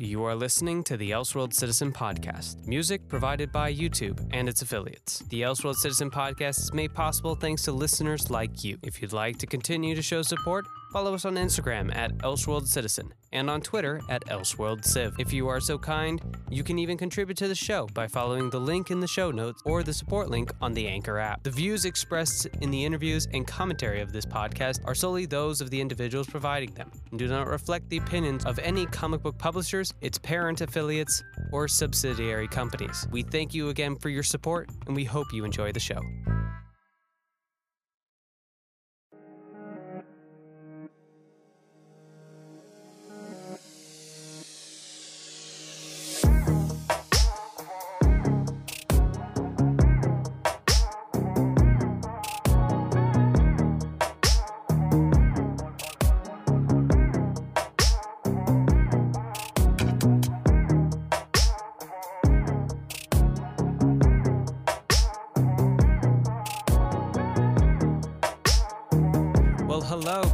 You are listening to the Elseworld Citizen Podcast, music provided by YouTube and its affiliates. The Elseworld Citizen Podcast is made possible thanks to listeners like you. If you'd like to continue to show support, follow us on Instagram at Elseworld Citizen and on Twitter at Elseworld Civ. If you are so kind, you can even contribute to the show by following the link in the show notes or the support link on the Anchor app. The views expressed in the interviews and commentary of this podcast are solely those of the individuals providing them and do not reflect the opinions of any comic book publishers, its parent affiliates, or subsidiary companies. We thank you again for your support and we hope you enjoy the show.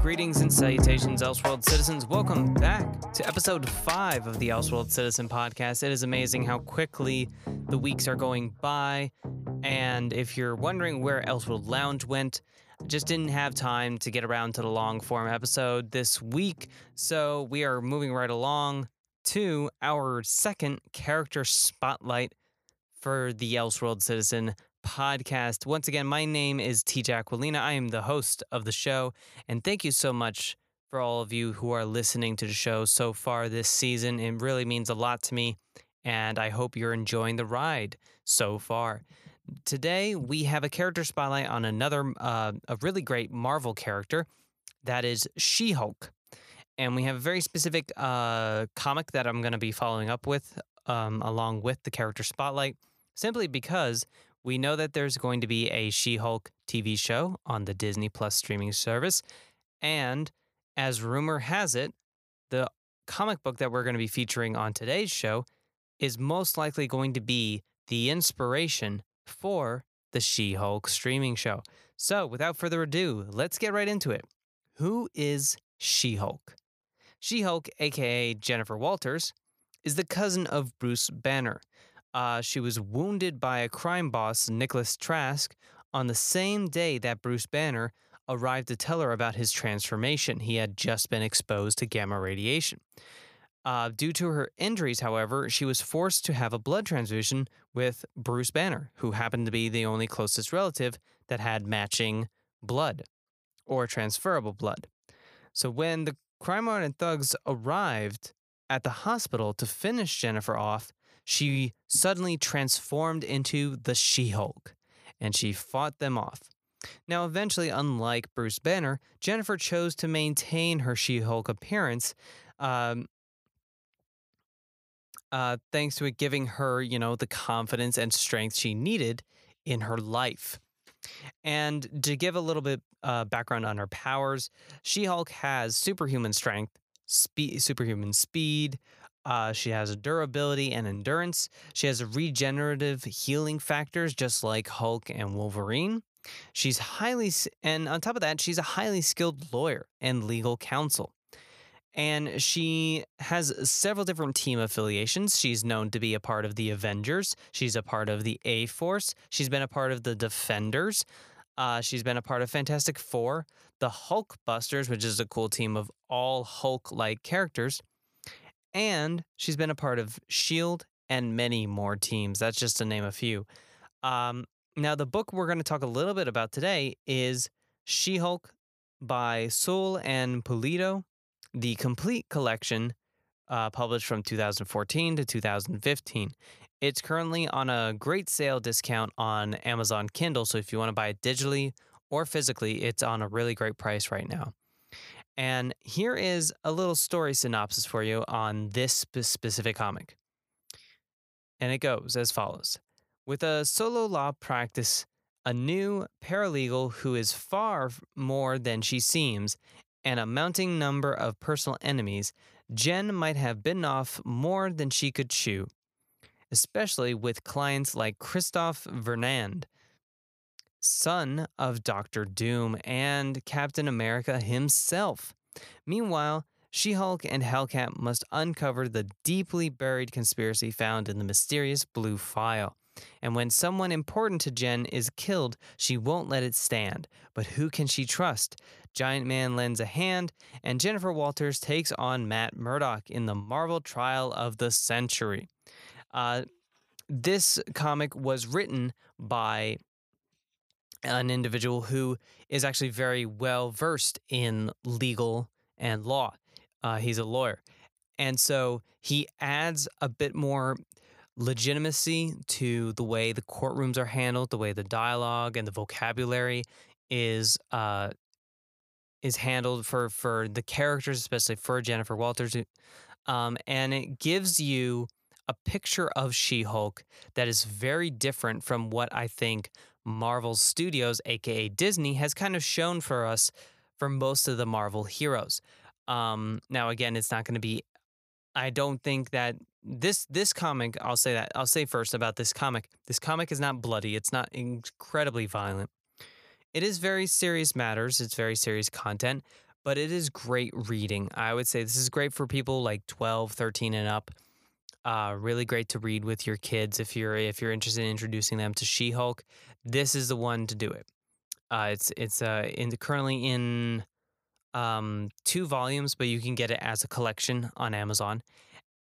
Greetings and salutations, Elseworld citizens. Welcome back to episode five of the Elseworld Citizen podcast. It is amazing how quickly the weeks are going by. And if you're wondering where Elseworld Lounge went, I just didn't have time to get around to the long form episode this week. So we are moving right along to our second character spotlight for the Elseworld Citizen podcast. Once again, my name is TJ Aquilina. I am the host of the show, and thank you so much for all of you who are listening to the show so far this season. It really means a lot to me, and I hope you're enjoying the ride so far. Today, we have a character spotlight on another, uh, a really great Marvel character that is She Hulk. And we have a very specific uh, comic that I'm going to be following up with um, along with the character spotlight, simply because we know that there's going to be a She Hulk TV show on the Disney Plus streaming service. And as rumor has it, the comic book that we're going to be featuring on today's show is most likely going to be the inspiration for the She Hulk streaming show. So, without further ado, let's get right into it. Who is She Hulk? She Hulk, aka Jennifer Walters, is the cousin of Bruce Banner. Uh, she was wounded by a crime boss, Nicholas Trask, on the same day that Bruce Banner arrived to tell her about his transformation. He had just been exposed to gamma radiation. Uh, due to her injuries, however, she was forced to have a blood transfusion with Bruce Banner, who happened to be the only closest relative that had matching blood or transferable blood. So when the crime lord and thugs arrived at the hospital to finish Jennifer off, she suddenly transformed into the She Hulk and she fought them off. Now, eventually, unlike Bruce Banner, Jennifer chose to maintain her She Hulk appearance. Um, uh, thanks to it giving her, you know, the confidence and strength she needed in her life. And to give a little bit uh, background on her powers, She Hulk has superhuman strength, speed, superhuman speed, uh, she has durability and endurance. She has regenerative healing factors, just like Hulk and Wolverine. She's highly, and on top of that, she's a highly skilled lawyer and legal counsel. And she has several different team affiliations. She's known to be a part of the Avengers. She's a part of the A Force. She's been a part of the Defenders. Uh, she's been a part of Fantastic Four, the Hulk Busters, which is a cool team of all Hulk like characters and she's been a part of S.H.I.E.L.D. and many more teams. That's just to name a few. Um, now, the book we're going to talk a little bit about today is She Hulk by Soule and Pulido, the complete collection uh, published from 2014 to 2015. It's currently on a great sale discount on Amazon Kindle. So if you want to buy it digitally or physically, it's on a really great price right now. And here is a little story synopsis for you on this specific comic. And it goes as follows With a solo law practice, a new paralegal who is far more than she seems, and a mounting number of personal enemies, Jen might have bitten off more than she could chew, especially with clients like Kristoff Vernard, son of Doctor Doom and Captain America himself. Meanwhile, She Hulk and Hellcat must uncover the deeply buried conspiracy found in the mysterious blue file. And when someone important to Jen is killed, she won't let it stand. But who can she trust? Giant Man lends a hand, and Jennifer Walters takes on Matt Murdock in the Marvel trial of the century. Uh, this comic was written by an individual who is actually very well versed in legal and law. Uh, he's a lawyer. And so he adds a bit more legitimacy to the way the courtrooms are handled, the way the dialogue and the vocabulary is uh, is handled for for the characters, especially for Jennifer Walters, um, and it gives you a picture of She-Hulk that is very different from what I think Marvel Studios, aka Disney, has kind of shown for us for most of the Marvel heroes. Um, now, again, it's not going to be. I don't think that this this comic. I'll say that. I'll say first about this comic. This comic is not bloody. It's not incredibly violent. It is very serious matters. It's very serious content, but it is great reading. I would say this is great for people like 12, 13 and up. Uh, really great to read with your kids if you're if you're interested in introducing them to She-Hulk. This is the one to do it. Uh, it's it's uh, in the, currently in um, two volumes, but you can get it as a collection on Amazon,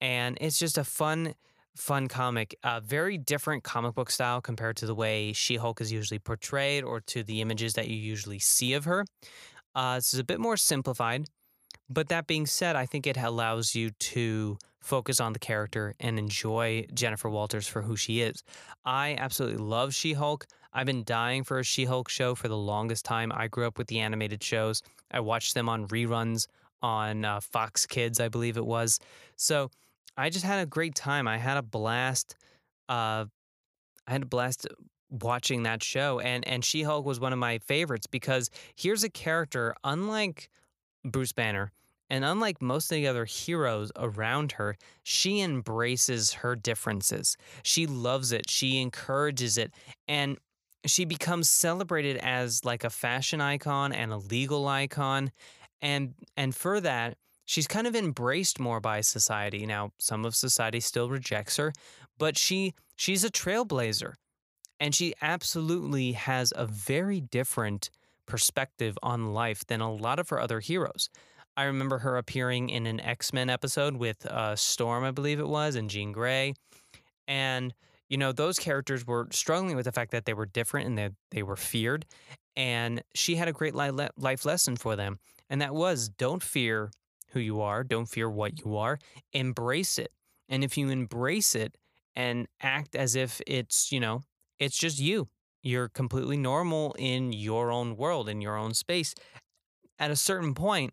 and it's just a fun fun comic. A very different comic book style compared to the way She-Hulk is usually portrayed or to the images that you usually see of her. Uh, this is a bit more simplified, but that being said, I think it allows you to focus on the character and enjoy Jennifer Walters for who she is. I absolutely love She Hulk. I've been dying for a She Hulk show for the longest time. I grew up with the animated shows, I watched them on reruns on uh, Fox Kids, I believe it was. So I just had a great time. I had a blast. Uh, I had a blast watching that show, and and She Hulk was one of my favorites because here's a character unlike Bruce Banner and unlike most of the other heroes around her, she embraces her differences. She loves it, she encourages it, and she becomes celebrated as like a fashion icon and a legal icon. And and for that, she's kind of embraced more by society. Now, some of society still rejects her, but she she's a trailblazer. And she absolutely has a very different perspective on life than a lot of her other heroes. I remember her appearing in an X Men episode with uh, Storm, I believe it was, and Jean Grey. And, you know, those characters were struggling with the fact that they were different and that they were feared. And she had a great life lesson for them. And that was don't fear who you are, don't fear what you are, embrace it. And if you embrace it and act as if it's, you know, it's just you, you're completely normal in your own world, in your own space. At a certain point,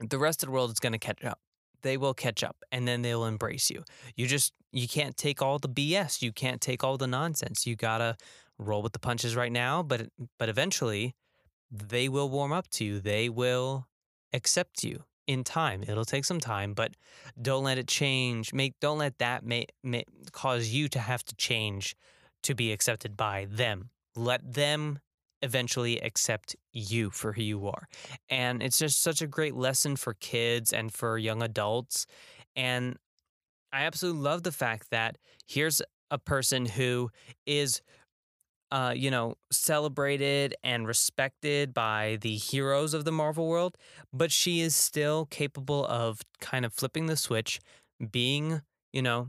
the rest of the world is going to catch up. They will catch up and then they'll embrace you. You just, you can't take all the BS. You can't take all the nonsense. You got to roll with the punches right now, but, but eventually they will warm up to you. They will accept you in time. It'll take some time, but don't let it change. Make, don't let that may, may cause you to have to change to be accepted by them. Let them eventually accept you for who you are. And it's just such a great lesson for kids and for young adults. And I absolutely love the fact that here's a person who is uh, you know, celebrated and respected by the heroes of the Marvel world, but she is still capable of kind of flipping the switch, being, you know,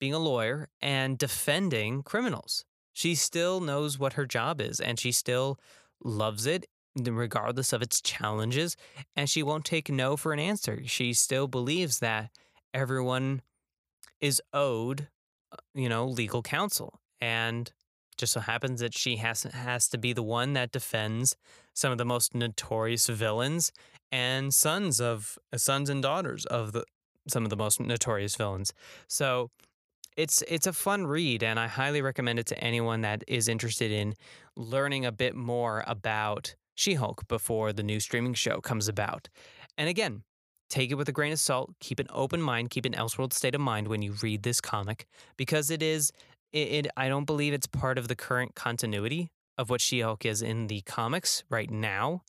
being a lawyer and defending criminals she still knows what her job is and she still loves it regardless of its challenges and she won't take no for an answer. She still believes that everyone is owed uh, you know legal counsel and just so happens that she has has to be the one that defends some of the most notorious villains and sons of sons and daughters of the some of the most notorious villains. So it's it's a fun read and I highly recommend it to anyone that is interested in learning a bit more about She-Hulk before the new streaming show comes about. And again, take it with a grain of salt, keep an open mind, keep an Elseworld state of mind when you read this comic because it is it, it I don't believe it's part of the current continuity of what She-Hulk is in the comics right now,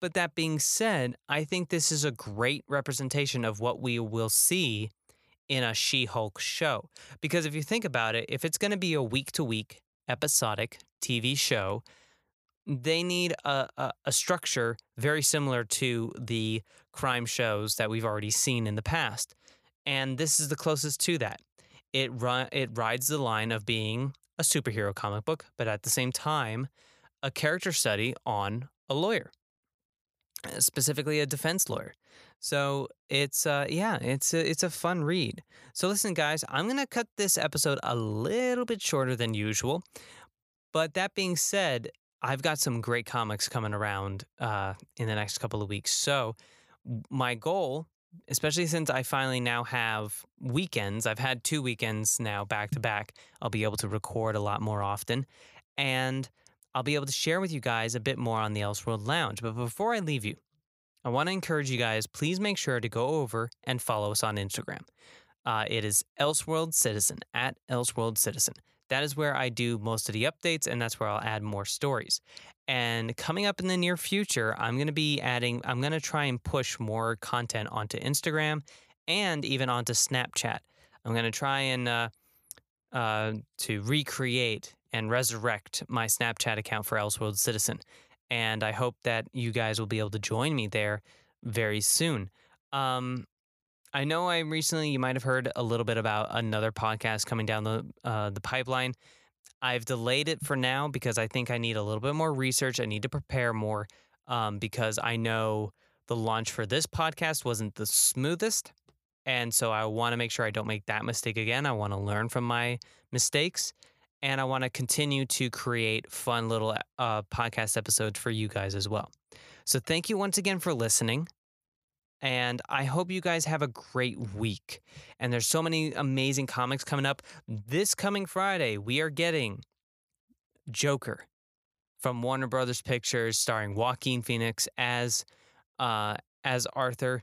But that being said, I think this is a great representation of what we will see in a She Hulk show. Because if you think about it, if it's going to be a week to week episodic TV show, they need a, a, a, structure very similar to the crime shows that we've already seen in the past. And this is the closest to that. It, run, it rides the line of being a superhero comic book, but at the same time, a character study on a lawyer, specifically a defense lawyer. So it's uh yeah, it's a, it's a fun read. So listen guys, I'm going to cut this episode a little bit shorter than usual. But that being said, I've got some great comics coming around uh in the next couple of weeks. So my goal, especially since I finally now have weekends, I've had two weekends now back to back. I'll be able to record a lot more often and I'll be able to share with you guys a bit more on the Elseworld Lounge. But before I leave you, I want to encourage you guys, please make sure to go over and follow us on Instagram. Uh, it is Elseworld Citizen at Elseworld Citizen. That is where I do most of the updates, and that's where I'll add more stories. And coming up in the near future, I'm going to be adding, I'm going to try and push more content onto Instagram and even onto Snapchat. I'm going to try and uh, uh, to recreate and resurrect my Snapchat account for Elseworld Citizen. And I hope that you guys will be able to join me there very soon. Um, I know I recently you might have heard a little bit about another podcast coming down the uh, the pipeline. I've delayed it for now because I think I need a little bit more research. I need to prepare more um, because I know the launch for this podcast wasn't the smoothest. And so I want to make sure I don't make that mistake again. I want to learn from my mistakes and I want to continue to create fun little uh, podcast episodes for you guys as well. So thank you once again for listening. And I hope you guys have a great week. And there's so many amazing comics coming up. This coming Friday, we are getting Joker from Warner Brothers Pictures, starring Joaquin Phoenix as uh, as Arthur,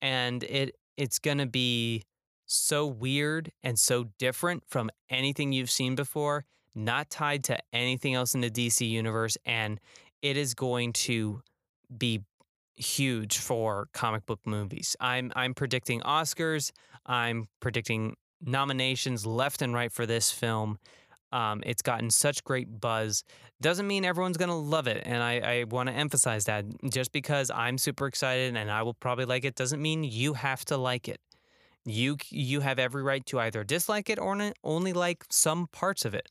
and it it's gonna be so weird and so different from anything you've seen before, not tied to anything else in the DC universe, and it is going to be huge for comic book movies. I'm I'm predicting Oscars. I'm predicting nominations left and right for this film. Um, it's gotten such great buzz. Doesn't mean everyone's going to love it. And I, I want to emphasize that just because I'm super excited and I will probably like it doesn't mean you have to like it. You you have every right to either dislike it or only like some parts of it.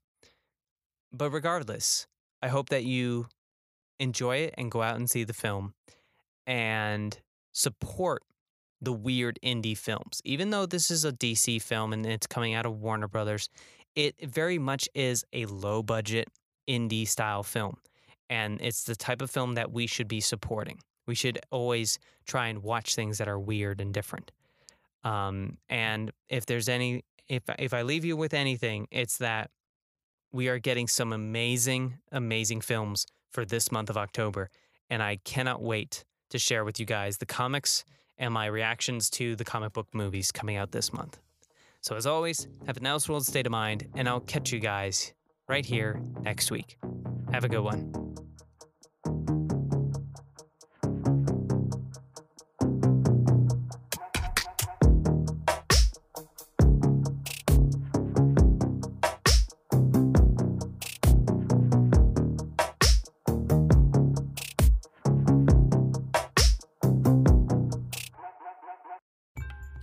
But regardless, I hope that you enjoy it and go out and see the film and support the weird indie films. Even though this is a DC film and it's coming out of Warner Brothers, it very much is a low budget indie style film. And it's the type of film that we should be supporting. We should always try and watch things that are weird and different. Um, and if there's any, if if I leave you with anything, it's that we are getting some amazing, amazing films for this month of October, and I cannot wait to share with you guys the comics and my reactions to the comic book movies coming out this month. So as always, have an Elseworld state of mind, and I'll catch you guys right here next week. Have a good one.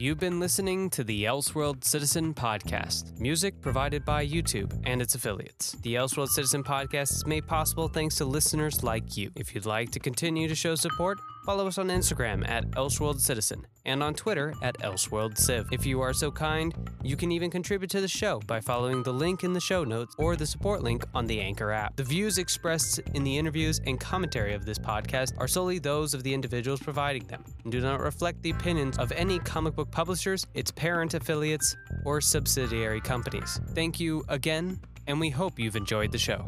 You've been listening to the Elseworld Citizen Podcast, music provided by YouTube and its affiliates. The Elseworld Citizen Podcast is made possible thanks to listeners like you. If you'd like to continue to show support, follow us on Instagram at Elseworld Citizen and on Twitter at ElseworldCiv. If you are so kind, you can even contribute to the show by following the link in the show notes or the support link on the Anchor app. The views expressed in the interviews and commentary of this podcast are solely those of the individuals providing them and do not reflect the opinions of any comic book publishers, its parent affiliates, or subsidiary companies. Thank you again, and we hope you've enjoyed the show.